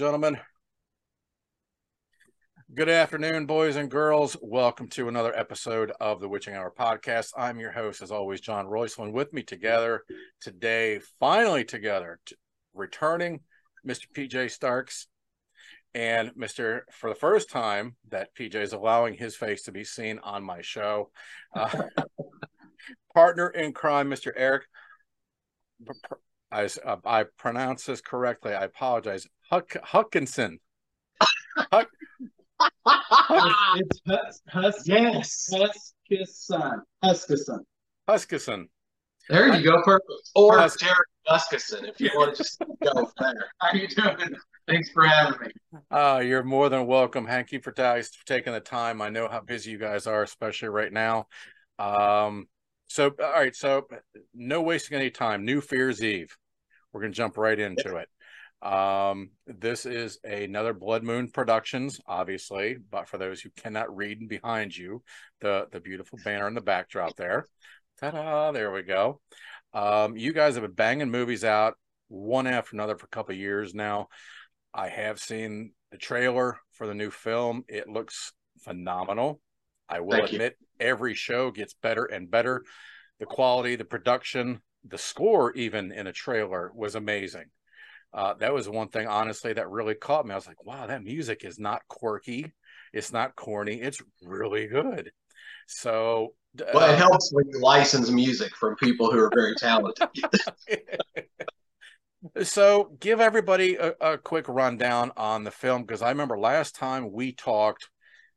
gentlemen. Good afternoon, boys and girls. Welcome to another episode of the Witching Hour podcast. I'm your host, as always, John Roycelyn. With me together today, finally together, t- returning Mr. PJ Starks and Mr. For the first time that PJ is allowing his face to be seen on my show, uh, partner in crime, Mr. Eric. I, uh, I pronounce this correctly. I apologize. Huck, Huckinson. Huck, it's Hus, Hus, yes. Huskisson. Huskisson. Huskisson. There you go. Perfect. Or Hus- Jared Huskisson, if you want to just go there. How you doing? Thanks for having me. Uh, you're more than welcome. Thank you for, ta- for taking the time. I know how busy you guys are, especially right now. Um, so, all right. So, no wasting any time. New Fears Eve. We're going to jump right into it. Um, this is another Blood Moon Productions, obviously, but for those who cannot read behind you, the the beautiful banner in the backdrop there. Ta-da! There we go. Um, you guys have been banging movies out one after another for a couple of years now. I have seen the trailer for the new film. It looks phenomenal. I will Thank you. admit every show gets better and better. The quality, the production, the score, even in a trailer, was amazing. Uh, that was one thing, honestly, that really caught me. I was like, wow, that music is not quirky. It's not corny. It's really good. So, uh, Well, it helps when you license music from people who are very talented. so give everybody a, a quick rundown on the film because I remember last time we talked,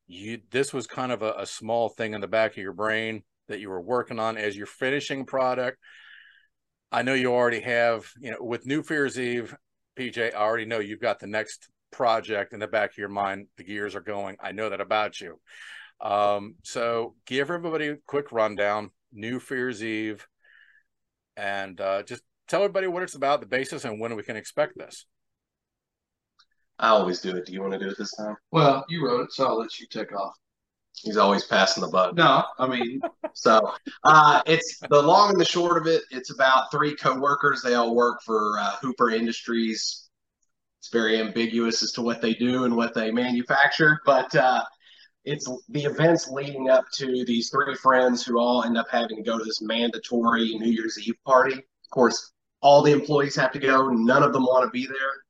you this was kind of a, a small thing in the back of your brain that you were working on as you're finishing product. I know you already have, you know, with New Fear's Eve, PJ, I already know you've got the next project in the back of your mind. The gears are going. I know that about you. Um, so give everybody a quick rundown, New Fear's Eve, and uh, just tell everybody what it's about, the basis, and when we can expect this. I always do it. Do you want to do it this time? Well, you wrote it, so I'll let you take off. He's always passing the buck. No, I mean, So uh, it's the long and the short of it. It's about three coworkers. They all work for uh, Hooper Industries. It's very ambiguous as to what they do and what they manufacture, but uh, it's the events leading up to these three friends who all end up having to go to this mandatory New Year's Eve party. Of course, all the employees have to go. None of them want to be there.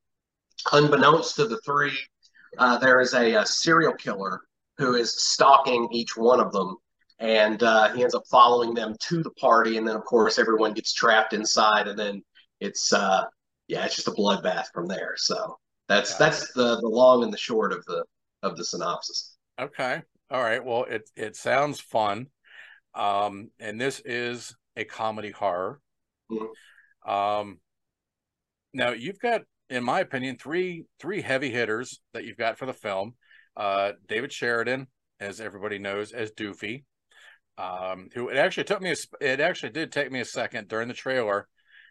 Unbeknownst to the three, uh, there is a, a serial killer who is stalking each one of them and uh, he ends up following them to the party and then of course everyone gets trapped inside and then it's uh yeah it's just a bloodbath from there so that's that's the the long and the short of the of the synopsis Okay. All right. Well, it it sounds fun. Um, and this is a comedy horror. Mhm. Um, now you've got, in my opinion, three three heavy hitters that you've got for the film. Uh, David Sheridan, as everybody knows, as Doofy. Um, who it actually took me, a, it actually did take me a second during the trailer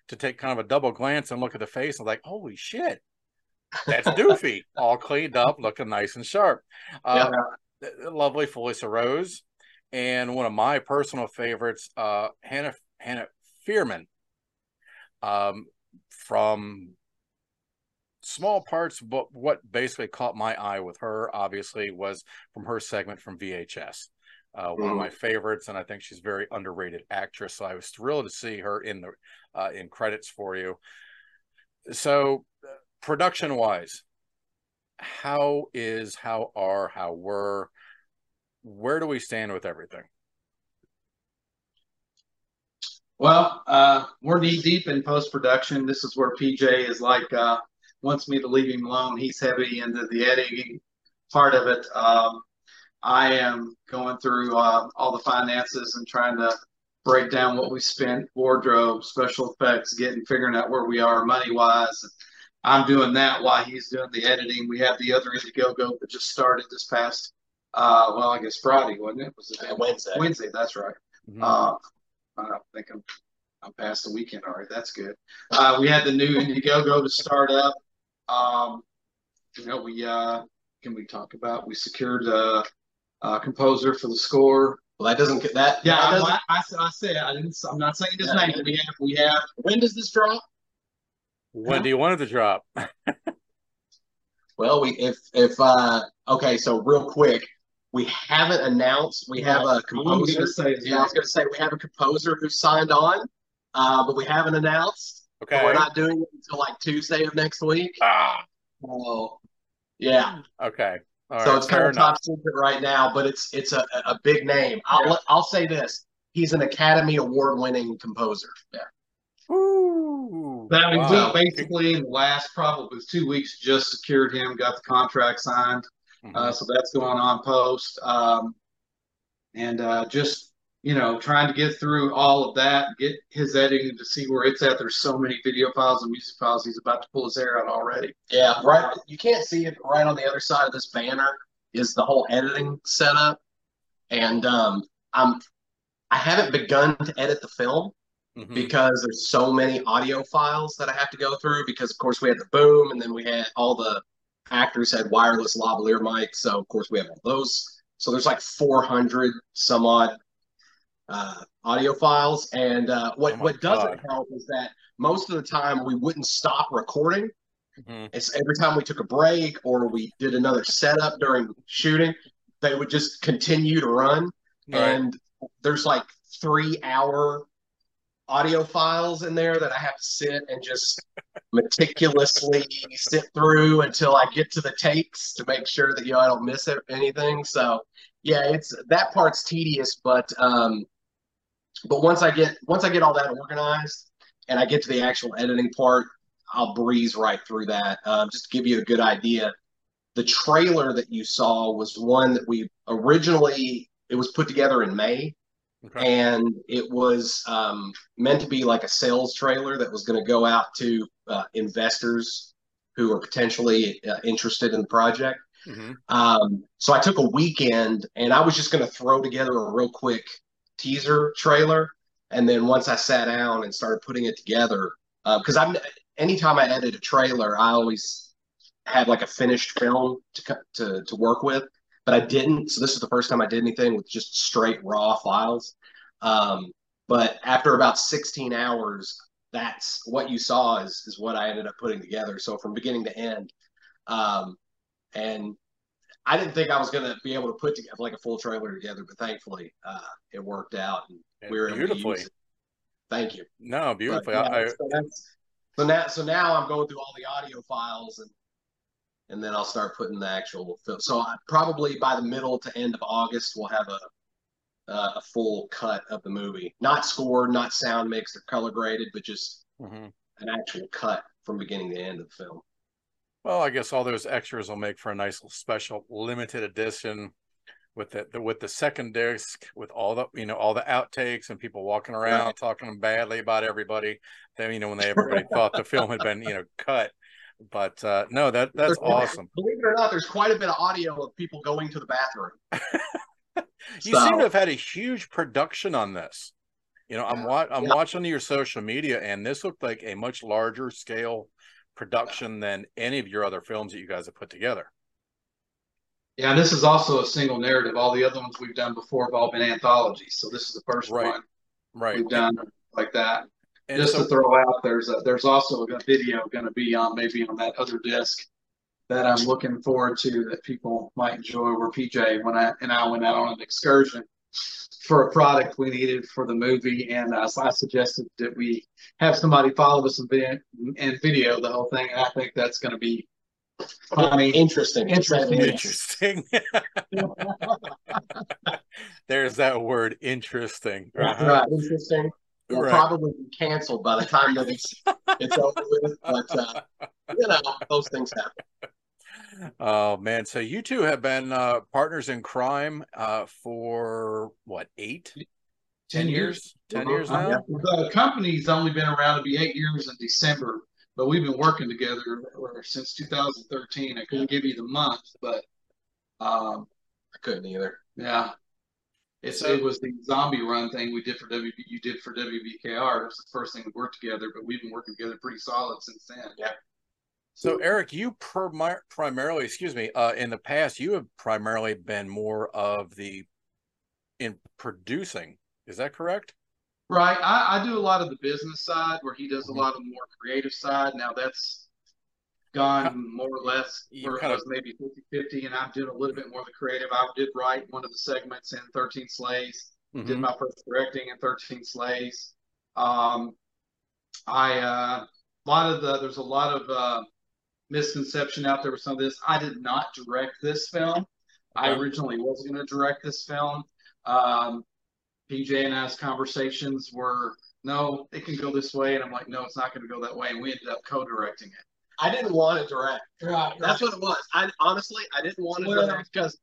to take kind of a double glance and look at the face. I'm like, holy shit, that's Doofy, all cleaned up, looking nice and sharp. Uh, the lovely Felissa Rose, and one of my personal favorites, uh, Hannah Hannah Fierman, um, from small parts. But what basically caught my eye with her, obviously, was from her segment from VHS. Uh, one of Mhm. my favorites, and I think she's a very underrated actress. So I was thrilled to see her in the uh, in credits for you. So, production wise, how is how are how were where do we stand with everything well, uh, we're knee deep in post production. This is where PJ is like, uh, wants me to leave him alone. He's heavy into the editing part of it. Um, I am going through uh, all the finances and trying to break down what we spent, wardrobe, special effects, getting figuring out where we are money wise. I'm doing that while he's doing the editing. We have the other Indiegogo that just started this past, uh, well, I guess Friday, wasn't it? Was it Wednesday. Wednesday, that's right. Mhm. Uh, I think I'm I'm past the weekend already. That's good. Uh, we had the new Indiegogo to start up. Um, you know, we uh, can we talk about we secured a, a composer for the score. well that doesn't get that Yeah, that I, doesn't, I, I, I said I didn't. I'm not saying his Yeah. name. We have we have when does this drop when do you want it to drop Well, we if if uh okay, so real quick, we haven't announced. We have a composer. say Yeah, I was going to say we have a composer who signed on, uh, but we haven't announced. Okay. We're not doing it until like Tuesday of next week. ah, So, yeah. okay. All so right, it's kind fair of enough. top secret right now, but it's it's a, a big name. I'll I'll say this: he's an Academy Award winning composer. Ooh, That means wow. we basically in the last probably two weeks just secured him, got the contract signed. Mhm. Uh, so that's going on post. Um, and uh, just, you know, trying to get through all of that, get his editing to see where it's at. There's so many video files and music files. He's about to pull his hair out already. Yeah, right. You can't see it right on the other side of this banner is the whole editing setup, and um, I'm I haven't begun to edit the film. Mhm. because there's so many audio files that I have to go through because of course we had the boom and then we had all the actors had wireless lavalier mics so of course we have all those so there's like 400 some odd uh, audio files and uh, what Oh what doesn't God. help is that most of the time we wouldn't stop recording Mhm. it's every time we took a break or we did another setup during shooting they would just continue to run and there's like three hour audio files in there that I have to sit and just meticulously sit through until I get to the takes to make sure that you know I don't miss anything. So yeah, it's that part's tedious, but um, but once I get once I get all that organized and I get to the actual editing part, I'll breeze right through that. Um, just to give you a good idea, the trailer that you saw was one that we originally it was put together in May Okay. and it was um, meant to be like a sales trailer that was going to go out to uh, investors who are potentially uh, interested in the project. Mhm. Um, so I took a weekend and I was just going to throw together a real quick teaser trailer. And then once I sat down and started putting it together, because I'm anytime I edit a trailer, I always had like a finished film to to to work with, but I didn't. So this is the first time I did anything with just straight raw files. Um, but after about 16 hours, that's what you saw is is what I ended up putting together. So from beginning to end, um, and I didn't think I was going to be able to put together like a full trailer together, but thankfully uh, it worked out and we were able to beautifully. use it. Thank you. No, But, beautifully. yeah, I, so, so now, so now I'm going through all the audio files and and then I'll start putting the actual film. So I, probably by the middle to end of August, we'll have a uh, a full cut of the movie, not scored, not sound mixed or color graded, but just Mhm. an actual cut from beginning to end of the film. Well, I guess all those extras will make for a nice special limited edition with the, the with the second disc with all the you know all the outtakes and people walking around Right. talking badly about everybody. Then you know when they everybody thought the film had been you know cut. But uh no, that that's There's- awesome. Believe it or not, there's quite a bit of audio of people going to the bathroom. You seem to have had a huge production on this. You know, I'm wa- I'm yeah. watching your social media, and this looked like a much larger scale production than any of your other films that you guys have put together. Yeah, and this is also a single narrative. All the other ones we've done before have all been anthologies. So this is the first Right. one Right. we've done like that. And Just so- to throw out, there's a, there's also a video going to be on maybe on that other disc that I'm looking forward to that people might enjoy. Where PJ when I and I went out on an excursion for a product we needed for the movie, and uh, so I suggested that we have somebody follow us and video, and video the whole thing. And I think that's going to be funny. Interesting. Interesting. interesting. There's that word interesting. Uh-huh. Right. Interesting. Will Right. probably be canceled by the time that it's it's over with. But uh, you know, those things happen. Oh man, so you two have been uh, partners in crime uh, for what eight, ten years, 10 years Uh, now. The company's only been around to be eight years in December, but we've been working together since 2013. I couldn't give you the month, but um, I couldn't either. yeah, it's So- it was the zombie run thing we did for WB. You did for WBKR. It was the first thing we worked together, but we've been working together pretty solid since then. Yeah. So Eric, you primarily, excuse me, uh, in the past you have primarily been more of the in producing. Is that correct? Right. I, I do a lot of the business side where he does a Mhm. lot of the more creative side. Now that's gone more or less You kind was maybe 50-50 and I'm doing a little bit more of the creative. I did write one of the segments in 13 Slays. Did Mhm. my first directing in 13 Slays. Um, I uh, a lot of the there's a lot of uh, misconception out there with some of this. I did not direct this film. I originally was going to direct this film. Um, PJ and I's conversations were, no, it can go this way, and I'm like, no, it's not going to go that way, and we ended up co-directing it. I didn't want to direct. Right, That's what it was. I honestly, I didn't want to Well, direct because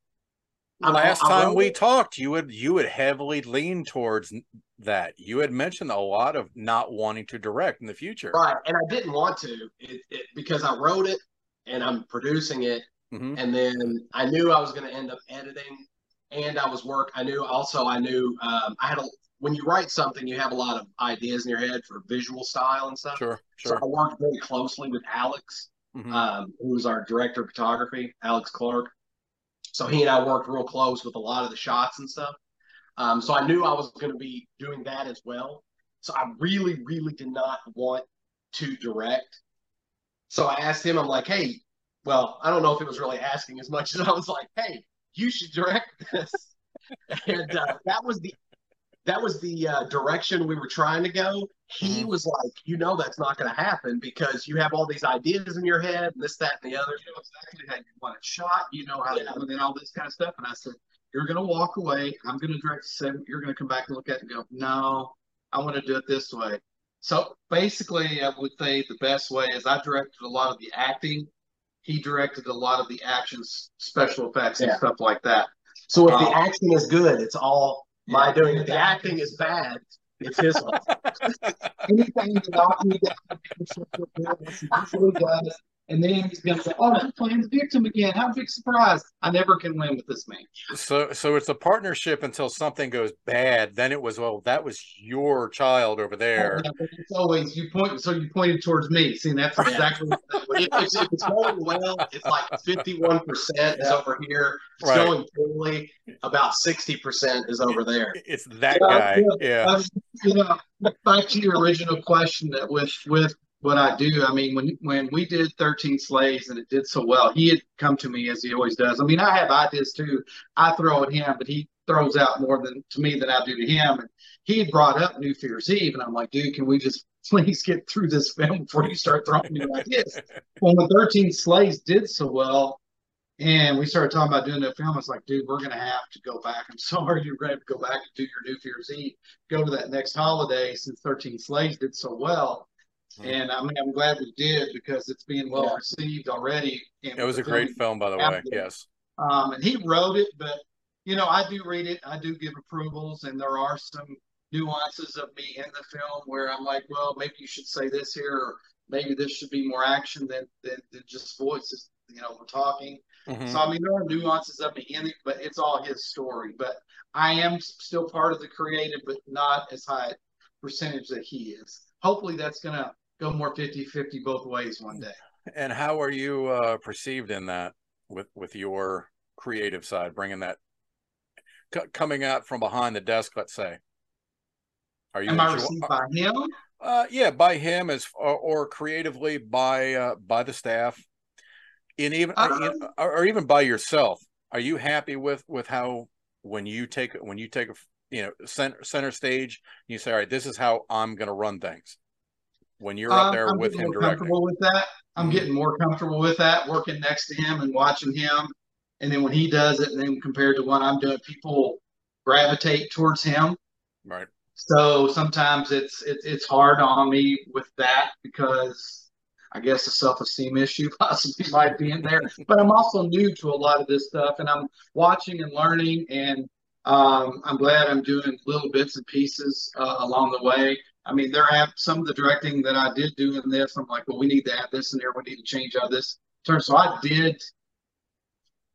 Last time we talked, you would you would heavily lean towards that. You had mentioned a lot of not wanting to direct in the future. right, and I didn't want to it, it, because I wrote it and I'm producing it, Mhm. and then I knew I was going to end up editing, and I was work. I knew also I knew um, I had a when you write something, you have a lot of ideas in your head for visual style and stuff. Sure, So sure. I worked very closely with Alex, Mhm. um, who was our director of photography, Alex Clark. So he and I worked real close with a lot of the shots and stuff. Um, so I knew I was going to be doing that as well. So I really, really did not want to direct. So I asked him, I'm like, hey, well, I don't know if it was really asking as much as I was like, hey, you should direct this. and uh, that was the that was the uh, direction we were trying to go. He Mhm. was like, you know, that's not going to happen because you have all these ideas in your head, and this, that, and the other. You know exactly how you want it shot, you know how Yeah. to do it and all this kind of stuff. And I said, you're going to walk away. I'm going to direct seven. You're going to come back and look at it and go, no, I want to do it this way. So basically, I would say the best way is I directed a lot of the acting. He directed a lot of the actions, special effects, and stuff like that. So if the Um, acting is good, it's all my doing. The acting is bad, it's his fault. anything that I do that usually does, and then he's gonna say, "Oh, he's playing the victim again. How big surprise!" I never can win with this man. So so it's a partnership until something goes bad. Then it was well, that was your child over there. Yeah, It's always you point, so you pointed towards me. See, that's exactly what if, if it's going well, it's like 51% is over here. It's Right. going poorly, about 60% is over there. It's that Yeah, guy. yeah. Yeah. Um, you know, back to your original question that with with what I do, I mean, when when we did 13 Slays and it did so well, he had come to me as he always does. I mean, I have ideas too. I throw at him, but he throws out more than to me than I do to him. And he brought up New Fear's Eve, and I'm like, dude, can we just please get through this film before you start throwing new ideas? Well, when 13 Slays did so well, and we started talking about doing the film, it's like, dude, we're gonna have to go back. I'm sorry, you're gonna have to go back and do your New Fear's Eve go to that next holiday since 13 Slays did so well. Mhm. And I mean, I'm glad we did because it's being well received already. It was a great film- by the way. Yes. Um, and he wrote it, but you know, I do read it. I do give approvals, and there are some nuances of me in the film where I'm like, well, maybe you should say this here, or maybe this should be more action than than, than just voices. You know, we're talking. Mhm. So I mean, there are nuances of me in it, but it's all his story. But I am still part of the creative, but not as high percentage that he is. Hopefully, that's gonna go more 50-50 both ways one day. And how are you uh, perceived in that with with your creative side, bringing that c- coming out from behind the desk? Let's say. Are you? Am I received by him? Uh, yeah, by him as or, or creatively by uh, by the staff, and even Um, or, or even by yourself. Are you happy with with how when you take when you take a you know center center stage, you say, all right, this is how I'm going to run things. When you're up Um, there I'm with him comfortable with that. I'm Mhm. getting more comfortable with that, working next to him and watching him. And then when he does it, and then compared to what I'm doing, people gravitate towards him. right? So sometimes it's it's it's hard on me with that because I guess a self-esteem issue possibly might be in there. But I'm also new to a lot of this stuff, and I'm watching and learning, and um, I'm glad I'm doing little bits and pieces uh, along the way. I mean, there have some of the directing that I did do in this. I'm like, well, we need to add this in there. We need to change out this term. So I did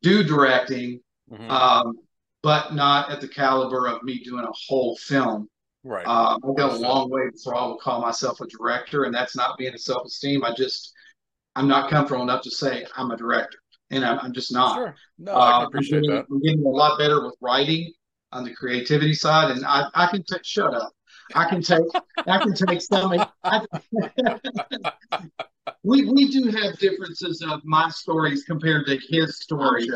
do directing, Mhm. um, but not at the caliber of me doing a whole film. right. Um, I've got a long way before I will call myself a director, and that's not being a self-esteem. I just, I'm not comfortable enough to say I'm a director, and I'm, I'm just not. sure. No, I Uh, can I'm appreciate getting, that. I'm getting a lot better with writing on the creativity side, and I, I can t- shut up. I can take I can take some. I, we we do have differences of my stories compared to his story.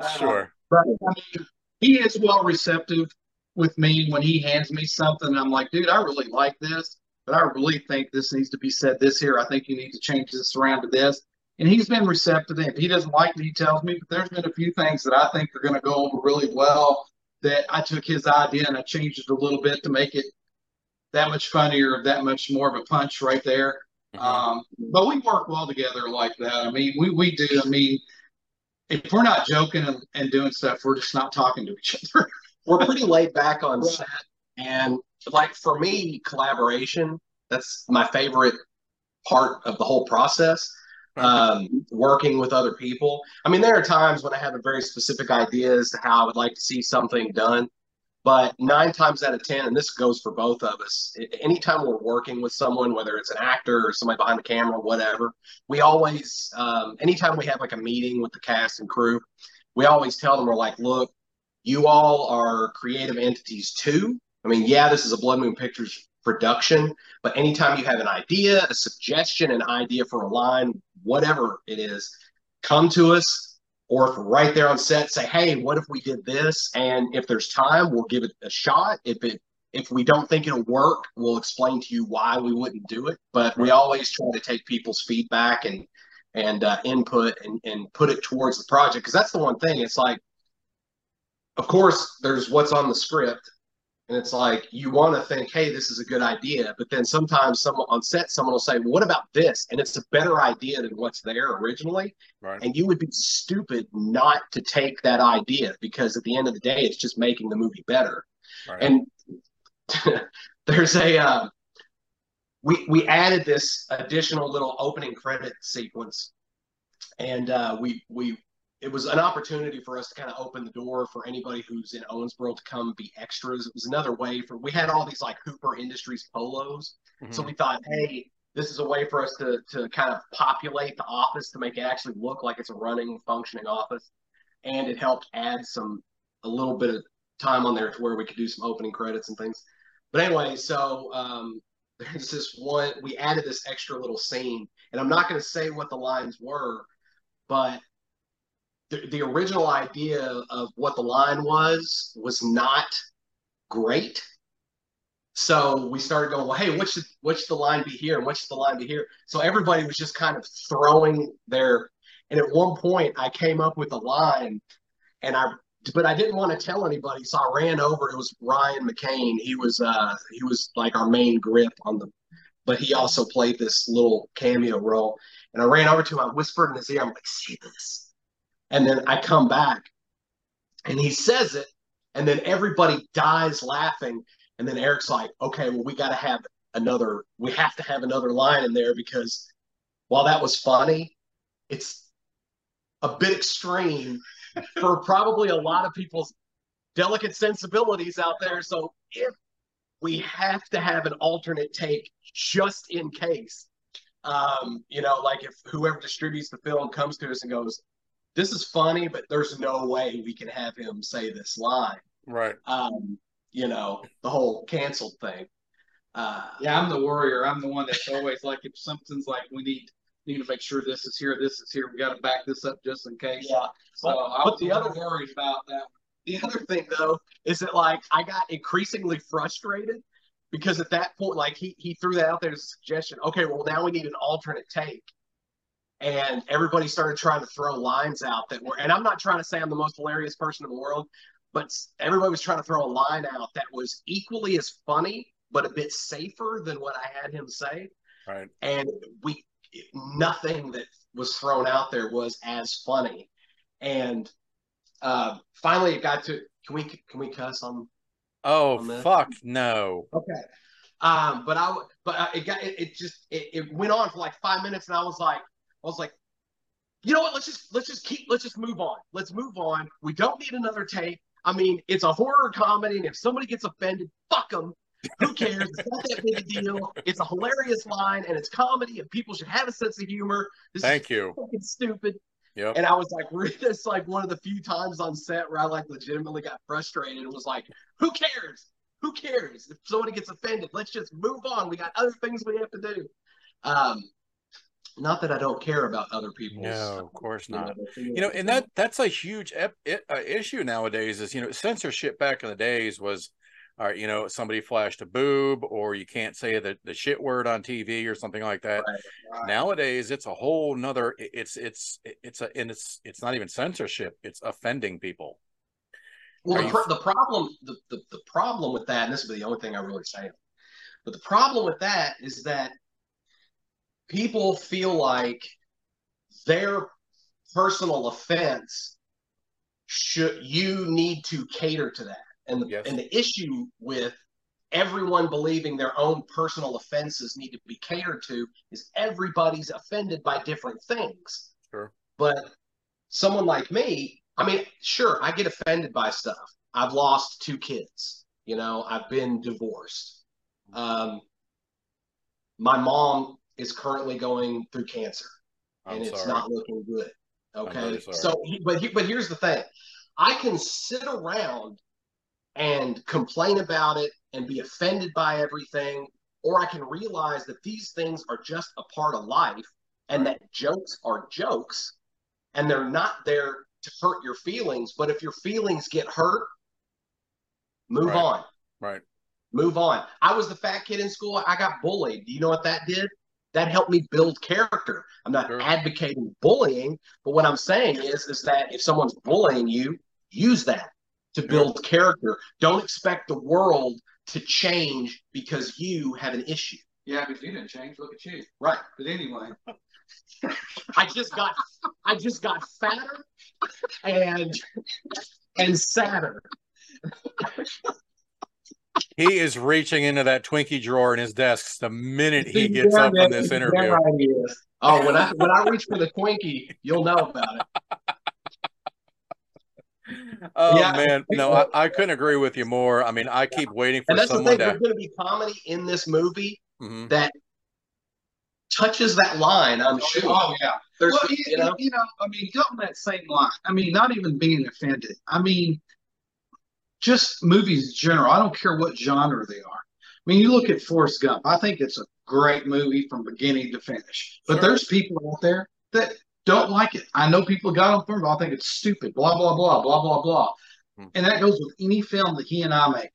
Uh, sure. But I mean, he is well receptive with me when he hands me something. I'm like, dude, I really like this, but I really think this needs to be said this here. I think you need to change this around to this. And he's been receptive. If he doesn't like it, he tells me. But there's been a few things that I think are going to go over really well. That I took his idea and I changed it a little bit to make it that much funnier, that much more of a punch right there. Mm-hmm. Um, but we work well together like that. I mean, we we do. I mean, if we're not joking and, and doing stuff, we're just not talking to each other. we're pretty laid back on set, and like for me, collaboration that's my favorite part of the whole process. Um, working with other people. I mean, there are times when I have a very specific idea as to how I would like to see something done, but nine times out of 10, and this goes for both of us, anytime we're working with someone, whether it's an actor or somebody behind the camera, whatever, we always, um, anytime we have like a meeting with the cast and crew, we always tell them, we're like, look, you all are creative entities too. I mean, yeah, this is a Blood Moon Pictures production, but anytime you have an idea, a suggestion, an idea for a line, whatever it is, come to us or if right there on set say, hey, what if we did this? And if there's time, we'll give it a shot. If it if we don't think it'll work, we'll explain to you why we wouldn't do it. But we always try to take people's feedback and and uh, input and, and put it towards the project because that's the one thing. It's like, of course, there's what's on the script, and it's like you want to think, hey, this is a good idea, but then sometimes someone on set, someone will say, well, what about this? And it's a better idea than what's there originally. Right. And you would be stupid not to take that idea because at the end of the day, it's just making the movie better. Right. And there's a uh, we we added this additional little opening credit sequence, and uh, we we it was an opportunity for us to kind of open the door for anybody who's in Owensboro to come be extras. It was another way for we had all these like Hooper Industries polos, mm-hmm. so we thought, hey, this is a way for us to to kind of populate the office to make it actually look like it's a running, functioning office, and it helped add some a little bit of time on there to where we could do some opening credits and things. But anyway, so um, there's this one we added this extra little scene, and I'm not going to say what the lines were, but the, the original idea of what the line was was not great. So we started going, well, hey, what should what should the line be here and what should the line be here? So everybody was just kind of throwing their and at one point I came up with a line and I but I didn't want to tell anybody, so I ran over. It was Ryan McCain. He was uh he was like our main grip on the but he also played this little cameo role. And I ran over to him, I whispered in his ear, I'm like, see this and then I come back and he says it, and then everybody dies laughing. And then Eric's like, okay, well, we got to have another, we have to have another line in there because while that was funny, it's a bit extreme for probably a lot of people's delicate sensibilities out there. So if we have to have an alternate take just in case, um, you know, like if whoever distributes the film comes to us and goes, this is funny, but there's no way we can have him say this line. Right. Um, you know, the whole canceled thing. Uh, yeah, I'm the worrier. I'm the one that's always like, if something's like, we need need to make sure this is here, this is here. We got to back this up just in case. Yeah. So but, I was the other worried about that. The other thing though is that like I got increasingly frustrated because at that point, like he he threw that out there as a suggestion. Okay, well now we need an alternate take and everybody started trying to throw lines out that were and i'm not trying to say i'm the most hilarious person in the world but everybody was trying to throw a line out that was equally as funny but a bit safer than what i had him say. Right. And we nothing that was thrown out there was as funny. And uh finally it got to can we can we cuss on oh on fuck no. Okay. Um but i but it got it, it just it, it went on for like five minutes and i was like I was like, you know what? Let's just let's just keep let's just move on. Let's move on. We don't need another tape. I mean, it's a horror comedy, and if somebody gets offended, fuck them. Who cares? It's not that big a deal. It's a hilarious line, and it's comedy, and people should have a sense of humor. This Thank you. Fucking stupid. Yep. And I was like, this is like one of the few times on set where I like legitimately got frustrated and was like, who cares? Who cares if somebody gets offended? Let's just move on. We got other things we have to do. Um, not that I don't care about other people's. No, of course not. You know, and that that's a huge ep- it, uh, issue nowadays. Is you know censorship back in the days was, all right, you know, somebody flashed a boob, or you can't say the the shit word on TV or something like that. Right, right. Nowadays, it's a whole nother. It's it's it's a and it's it's not even censorship. It's offending people. Well, the, you- the problem, the, the, the problem with that, and this is the only thing I really say, but the problem with that is that people feel like their personal offense should you need to cater to that, and the, Yes. and the issue with everyone believing their own personal offenses need to be catered to is everybody's offended by different things. Sure. But someone like me, I mean, sure, I get offended by stuff. I've lost two kids. You know, I've been divorced. Um, my mom is currently going through cancer, I'm and it's sorry. not looking good. Okay, so but he- but here's the thing: I can sit around and complain about it and be offended by everything, or I can realize that these things are just a part of life, and that jokes are jokes, and they're not there to hurt your feelings. But if your feelings get hurt, move Right. on right. move on. I was the fat kid in school. I got bullied. Do you know what that did? That helped me build character. I'm not Sure. advocating bullying, but what I'm saying is, is that if someone's bullying you, use that to build character. Don't expect the world to change because you have an issue. Yeah, because you didn't change. Look at you. Right. But anyway, I just got I just got fatter and and sadder. He is reaching into that Twinkie drawer in his desk the minute he gets up from this interview. Oh, when I when I reach for the Twinkie, you'll know about it. Oh Yeah. man, no, I, I couldn't agree with you more. I mean, I keep waiting for And that's the someone thing. to. There's going to be comedy in this movie Mhm. that touches that line. I'm sure. oh yeah. There's, well, you, you know, you know, I mean, go on that same line. I mean, not even being offended. I mean, just movies in general. I don't care what genre they are. I mean, you look at Forrest Gump. I think it's a great movie from beginning to finish. But Sure. there's people out there that don't like it. I know people got on film. I think it's stupid. Blah blah blah blah blah blah. Hmm. And that goes with any film that he and I make.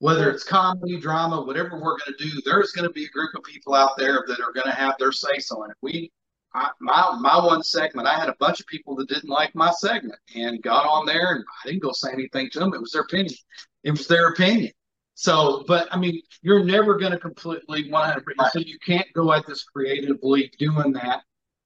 Whether it's comedy, drama, whatever we're going to do, there's going to be a group of people out there that are going to have their say so in it. We I, my my one segment, I had a bunch of people that didn't like my segment and got on there, and I didn't go say anything to them. It was their opinion. It was their opinion. So, but I mean, you're never going to completely 100. So you can't go at this creatively doing that.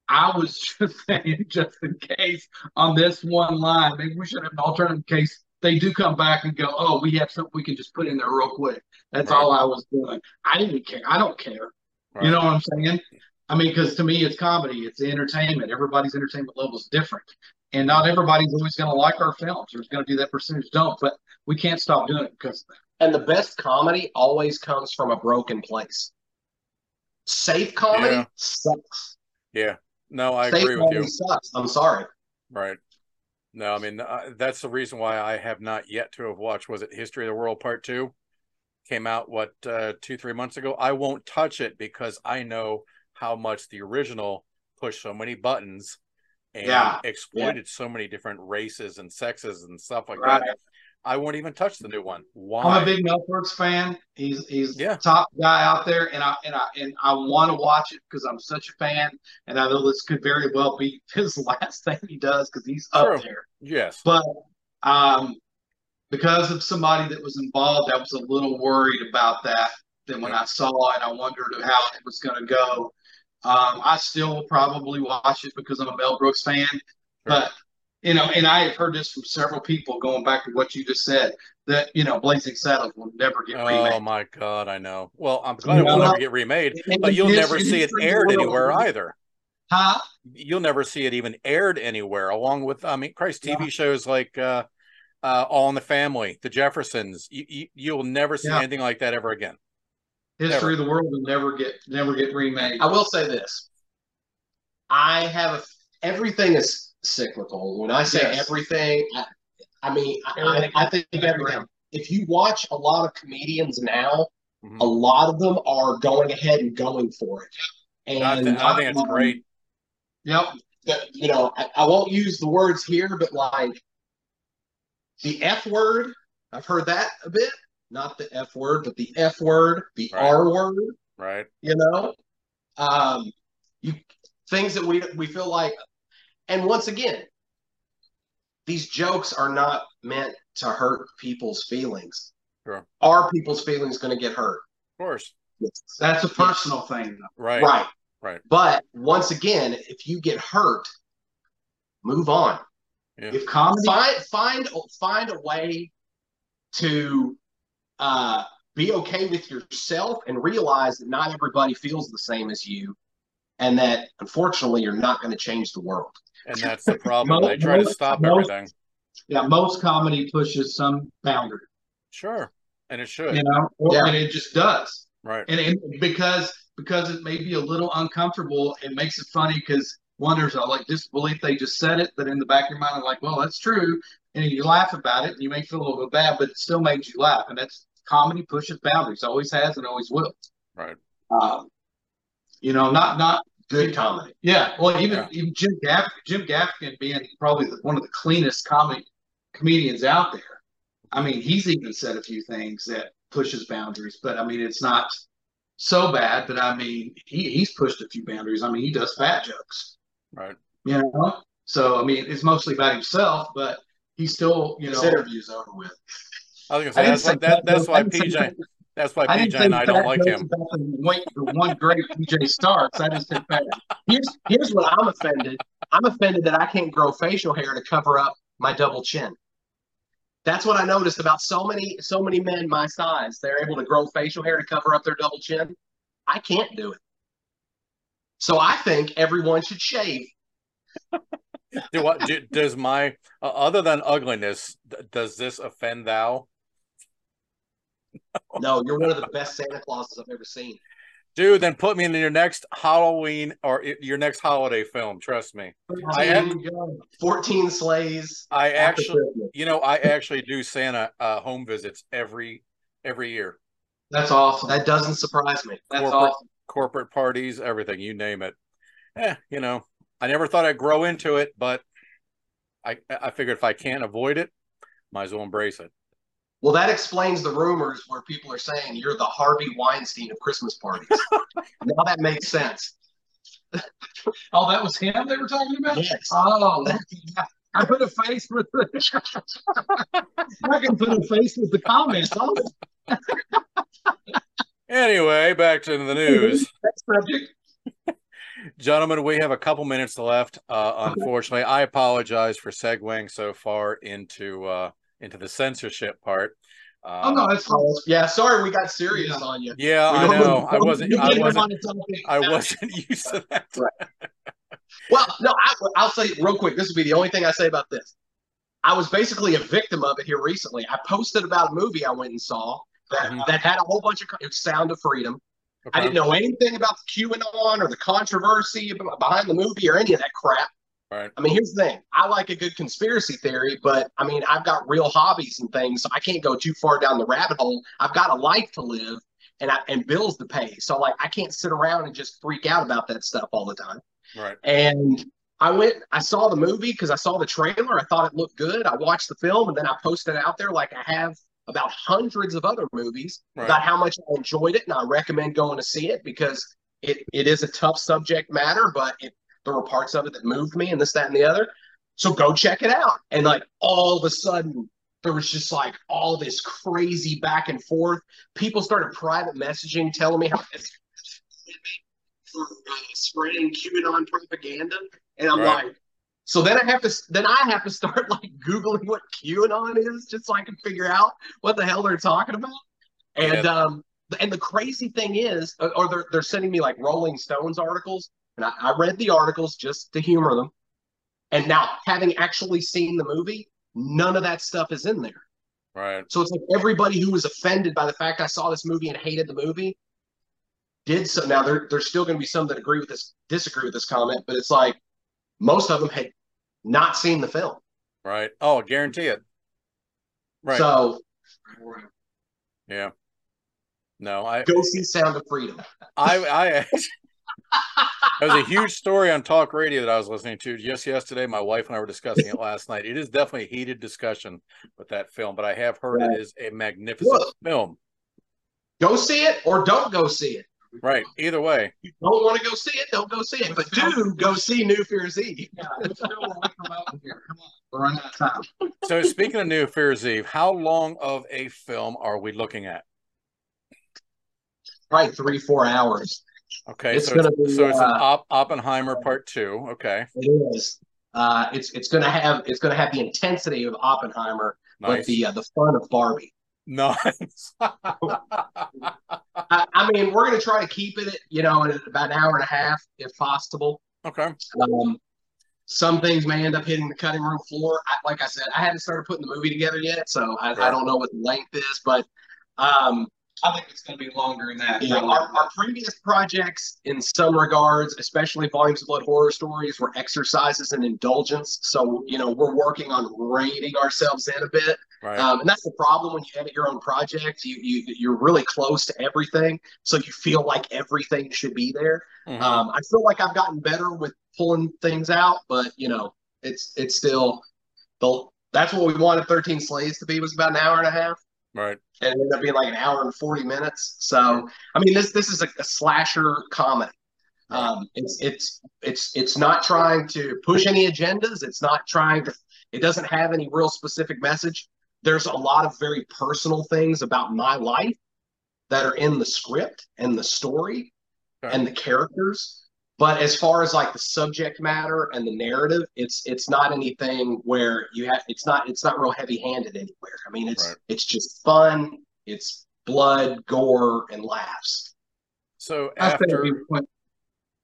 I was just saying, just in case on this one line, maybe we should have an alternative in case they do come back and go, oh, we have something we can just put in there real quick. That's Right. all I was doing. I didn't care. I don't care. Right. You know what I'm saying? I mean, because to me, it's comedy, it's entertainment. Everybody's entertainment level is different. And not everybody's always going to like our films. There's going to be that percentage don't, but we can't stop doing it because and the best comedy always comes from a broken place. Safe comedy Yeah. sucks. Yeah, no, I Safe agree with you. sucks. I'm sorry. Right. No, I mean uh, that's the reason why I have not yet to have watched. Was it History of the World Part Two? Came out what uh, two three months ago. I won't touch it because I know how much the original pushed so many buttons and Yeah. exploited so many different races and sexes and stuff like Right. that. I won't even touch the new one. Why? I'm a big Mel Brooks fan. He's he's Yeah. top guy out there, and I and I and I want to watch it because I'm such a fan, and I know this could very well be his last thing he does because he's up there. yes. But um, because of somebody that was involved, I was a little worried about that. Then when I saw it, I wondered how it was going to go. Um, I still will probably watch it because I'm a Mel Brooks fan. But you know, and I have heard this from several people going back to what you just said that you know Blazing Saddles will never get Oh remade. Oh my God, I know. Well, I'm glad it will never get remade, but you'll never see it history of the aired world- anywhere either. Huh? you'll never see it even aired anywhere along with i mean christ tv Yeah. shows like uh uh all in the family the jeffersons you, you you'll never see Yeah. anything like that ever again History of the world will never get never get remade. I will say this. I have a, everything is cyclical. When I say Yes. everything, I, I mean I, I, I think everything. if you watch a lot of comedians now, Mhm. a lot of them are going ahead and going for it. And I, thi- I think it's um, great. Yep. that you know, I, I won't use the words here, but like the F word, I've heard that a bit. Not the F word, but the F word, the Right. R word, Right. you know? Um you things that we we feel like and once again, these jokes are not meant to hurt people's feelings. Sure. Are people's feelings going to get hurt? Of course. That's a personal thing. Though. Right. Right. Right. But once again, if you get hurt, move on. If comedy, Find find find a way to uh, be okay with yourself and realize that not everybody feels the same as you, and that unfortunately you're not going to change the world. And that's the problem. Mo- they try to stop most- everything. yeah, most comedy pushes some boundary, Sure. And it should. you know, or- Yeah. and it just does. Right. and it, because because it may be a little uncomfortable, it makes it funny because wonders are like disbelief they just said it, but in the back of your mind, are like, well, that's true, and you laugh about it, and you may feel a little bit bad, but it still makes you laugh, and that's comedy pushes boundaries, always has and always will. Right. Um, you know, not not Good comedy. yeah. Well, even Yeah. even Jim Gaff Jim Gaffigan being probably the, one of the cleanest comic comedians out there. I mean, he's even said a few things that pushes boundaries, but I mean, it's not so bad. But I mean, he he's pushed a few boundaries. I mean, he does fat jokes, Right. you know. So I mean, it's mostly about himself, but he's still, you This know. interview's over with. I was gonna say say that's, that, that's why say PJ that's why PJ and I don't like him. Wait the one, great PJ Starks. I just said fat. Here's here's what I'm offended. I'm offended that I can't grow facial hair to cover up my double chin. That's what I noticed about so many so many men my size. They're able to grow facial hair to cover up their double chin. I can't do it. So I think everyone should shave. Do what do, does my uh, other than ugliness does this offend thou? No, you're one of the best Santa Clauses I've ever seen. Dude, then put me in your next Halloween or your next holiday film. Trust me. I There am- 14 sleighs. I actually, you know, I actually do Santa uh, home visits every every year. That's awesome. That doesn't surprise me. That's corporate- awesome. Corporate parties, everything, you name it. Eh, you know, I never thought I'd grow into it, but I I figured if I can't avoid it, might as well embrace it. Well, that explains the rumors where people are saying you're the Harvey Weinstein of Christmas parties. now that makes sense. Oh, that was him they were talking about? Yes. Oh, I put a face with the. I can put a face with the comments. Anyway, back to the news. Next subject. Gentlemen, we have a couple minutes left. Uh, unfortunately, I apologize for segueing so far into uh, into the censorship part. Oh Um, no, that's fine. Yeah, sorry we got serious Yeah. on you. yeah, I know. I wasn't. I wasn't. on a topic. I wasn't used to that. Well, no, I, I'll say real quick. This will be the only thing I say about this. I was basically a victim of it here recently. I posted about a movie I went and saw that, Mhm. that had a whole bunch of Sound of Freedom. I didn't know anything about the QAnon or the controversy behind the movie or any of that crap. Right. I mean, here's the thing. I like a good conspiracy theory, but I mean, I've got real hobbies and things, so I can't go too far down the rabbit hole. I've got a life to live and I, and bills to pay. So like, I can't sit around and just freak out about that stuff all the time. Right. And I went, I saw the movie because I saw the trailer. I thought it looked good. I watched the film and then I posted it out there like I have about hundreds of other movies Right. about how much I enjoyed it. And I recommend going to see it because it, it is a tough subject matter, but it, there were parts of it that moved me and this, that, and the other. So go check it out. And like all of a sudden, there was just like all this crazy back and forth. People started private messaging telling me how for uh, spreading QAnon propaganda, and I'm Right. like, so then I have to then I have to start like googling what QAnon is just so I can figure out what the hell they're talking about. And um and the crazy thing is, or- or they're they're sending me like Rolling Stones articles, and I, I read the articles just to humor them. And now having actually seen the movie, none of that stuff is in there. Right. So it's like everybody who was offended by the fact I saw this movie and hated the movie did so. Now there, there's still going to be some that agree with this, disagree with this comment, but it's like most of them had not seen the film. Right. Oh, guarantee it. Right. So Yeah. No, I Go see Sound of Freedom. I I that was a huge story on talk radio that I was listening to just yesterday. My wife and I were discussing it last night. It is definitely a heated discussion with that film, but I have heard Right. it is a magnificent Look. film. Go see it or don't go see it. Right. Either way. You don't want to go see it, don't go see it. But do go see New Fear's Eve. Yeah, let's go away from out here. Come on, we're running out of time. So speaking of New Fear's Eve, how long of a film are we looking at? Probably three, four hours. Okay, It's so it's, gonna be, so it's an uh, Op- Oppenheimer part two. Okay, It is. Uh, it's it's gonna have it's gonna have the intensity of Oppenheimer, but the uh, the fun of Barbie. nice. I, I mean, we're gonna try to keep it, you know, at about an hour and a half if possible. okay, Um, some things may end up hitting the cutting room floor. I, like I said, I haven't started putting the movie together yet, so I, I don't know what the length is. But um, I think it's going to be longer than that. you know, our, our previous projects, in some regards, especially volumes of blood horror stories, were exercises in indulgence. So you know, we're working on reining ourselves in a bit. right, Um, and that's the problem when you edit your own project. You you you're really close to everything, so you feel like everything should be there. Mhm. Um, I feel like I've gotten better with pulling things out, but you know, it's it's still the that's what we wanted 13 Slays to be was about an hour and a half, right, and it ended up being like an hour and 40 minutes. So I mean, this this is a, a slasher comedy. Um, it's it's it's it's not trying to push any agendas. It's not trying to. It doesn't have any real specific message. There's a lot of very personal things about my life that are in the script and the story Okay. and the characters. But as far as like the subject matter and the narrative, it's it's not anything where you have it's not it's not real heavy handed anywhere. I mean, it's Right. it's just fun. It's blood, gore, and laughs. So I, think after, it'll be between-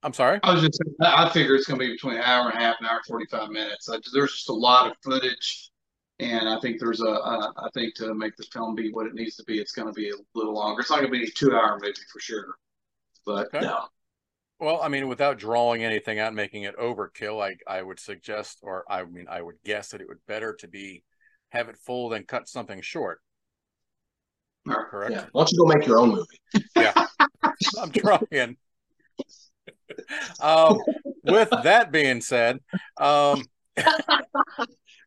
I'm sorry. I was just I I figure it's going to be between an hour and a half an hour and 45 minutes. I, there's just a lot of footage. And I think there's a, a, I think to make this film be what it needs to be, it's going to be a little longer. It's not going to be a two hour movie for sure. But Okay. No. Well, I mean, without drawing anything out, and making it overkill, I I would suggest, or I mean, I would guess that it would better to be have it full than cut something short. Correct. Yeah. Why don't you go make your own movie? Yeah, I'm trying. um, with that being said, um,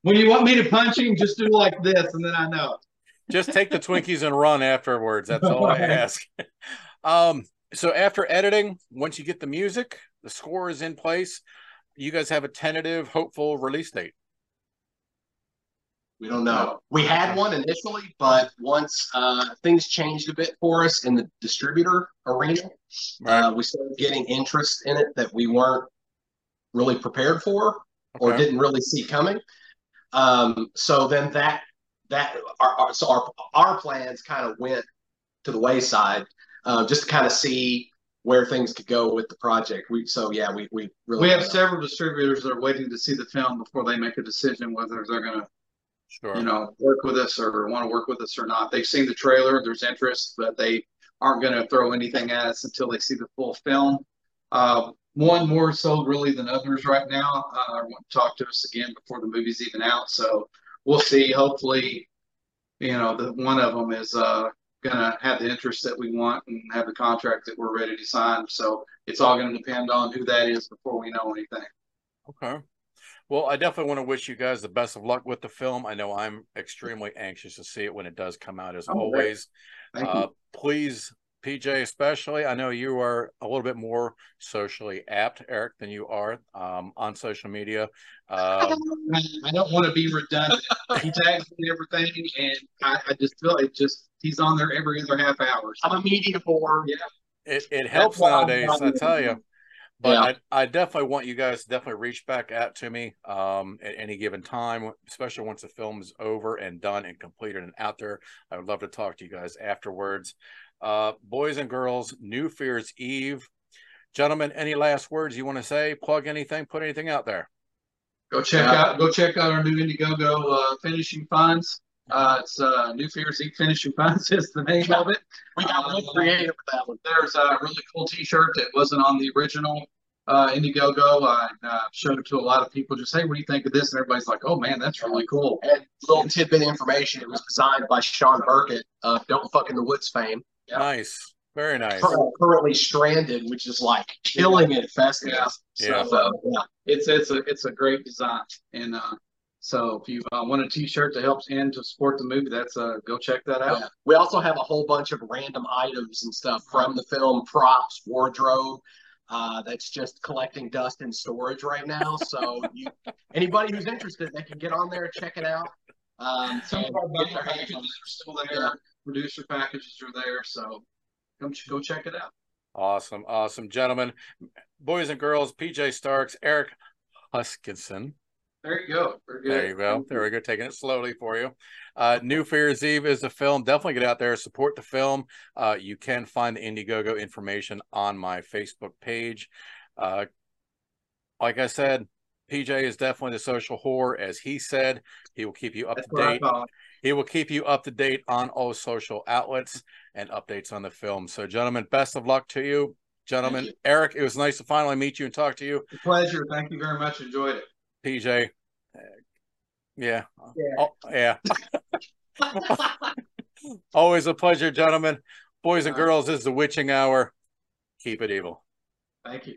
when you want me to punch him, just do like this, and then I know. just take the Twinkies and run afterwards. That's all I ask. Um, so after editing, once you get the music, the score is in place. You guys have a tentative, hopeful release date. We don't know. We had one initially, but once uh, things changed a bit for us in the distributor arena, Right. uh, we started getting interest in it that we weren't really prepared for or Okay. didn't really see coming. Um, so then that that our, our so our our plans kind of went to the wayside, uh, just to kind of see where things could go with the project. We so yeah, we we really We have know. several distributors that are waiting to see the film before they make a decision whether they're going to Sure. you know, work with us or want to work with us or not. They've seen the trailer, there's interest, but they aren't going to throw anything at us until they see the full film. Uh, one more so really than others right now. Uh, want to talk to us again before the movie's even out. So we'll see. Hopefully, you know, the one of them is uh, going to have the interest that we want and have the contract that we're ready to sign. So it's all going to depend on who that is before we know anything. Okay. Well, I definitely want to wish you guys the best of luck with the film. I know I'm extremely anxious to see it when it does come out, as Oh, always. Thank Uh, please, PJ, especially, I know you are a little bit more socially apt, Eric, than you are um, on social media. Um, I, I don't want to be redundant. He tags me and everything, and I, I just feel it just he's on there every other half hour. So, I'm a media whore. yeah, it, it helps what nowadays, I tell you. But Yeah. I, I definitely want you guys to definitely reach back out to me um, at any given time, especially once the film is over and done and completed and out there. I would love to talk to you guys afterwards. Uh, boys and girls, New Fear's Eve. Gentlemen, any last words you want to say? Plug anything? Put anything out there? go check Yeah. out go check out our new Indiegogo uh, finishing funds. Uh, it's uh, New Fears Eve Finishing Funds is the name of it. We got real creative with that one. There's a really cool T-shirt that wasn't on the original uh, Indiegogo. I uh, showed it to a lot of people. Just hey, what do you think of this? And everybody's like, oh man, that's really cool. And little tidbit of information: it was designed by Shawn Burkett of Don't Fuck in the Woods fame. Yeah. Nice. Very nice. Currently stranded, which is like killing it fast. Yeah. So, yeah. It's it's a it's a great design. And uh, so if you uh, want a T-shirt to help and to support the movie, that's uh, go check that out. Yeah. We also have a whole bunch of random items and stuff from the film, props, wardrobe. Uh, that's just collecting dust in storage right now. So you, anybody who's interested, they can get on there, check it out. Um, Some of our get bundle packages are still there. Producer packages are there. So come go check it out. Awesome. Awesome. Gentlemen, boys and girls, PJ Starks, Eric Huskisson. There you go. There you go. There we go. Taking it slowly for you. Uh, New Fear's Eve is a film. Definitely get out there, support the film. Uh, you can find the Indiegogo information on my Facebook page. Uh, like I said, PJ is definitely the social whore, as he said. He will keep you up That's to date. He will keep you up to date on all social outlets and updates on the film. So, gentlemen, best of luck to you. Gentlemen, you. Eric, it was nice to finally meet you and talk to you. A pleasure. Thank you very much. Enjoyed it. PJ, uh, yeah, Yeah. Oh, yeah. Always a pleasure, gentlemen. Boys and girls, this is the witching hour. Keep it evil. Thank you.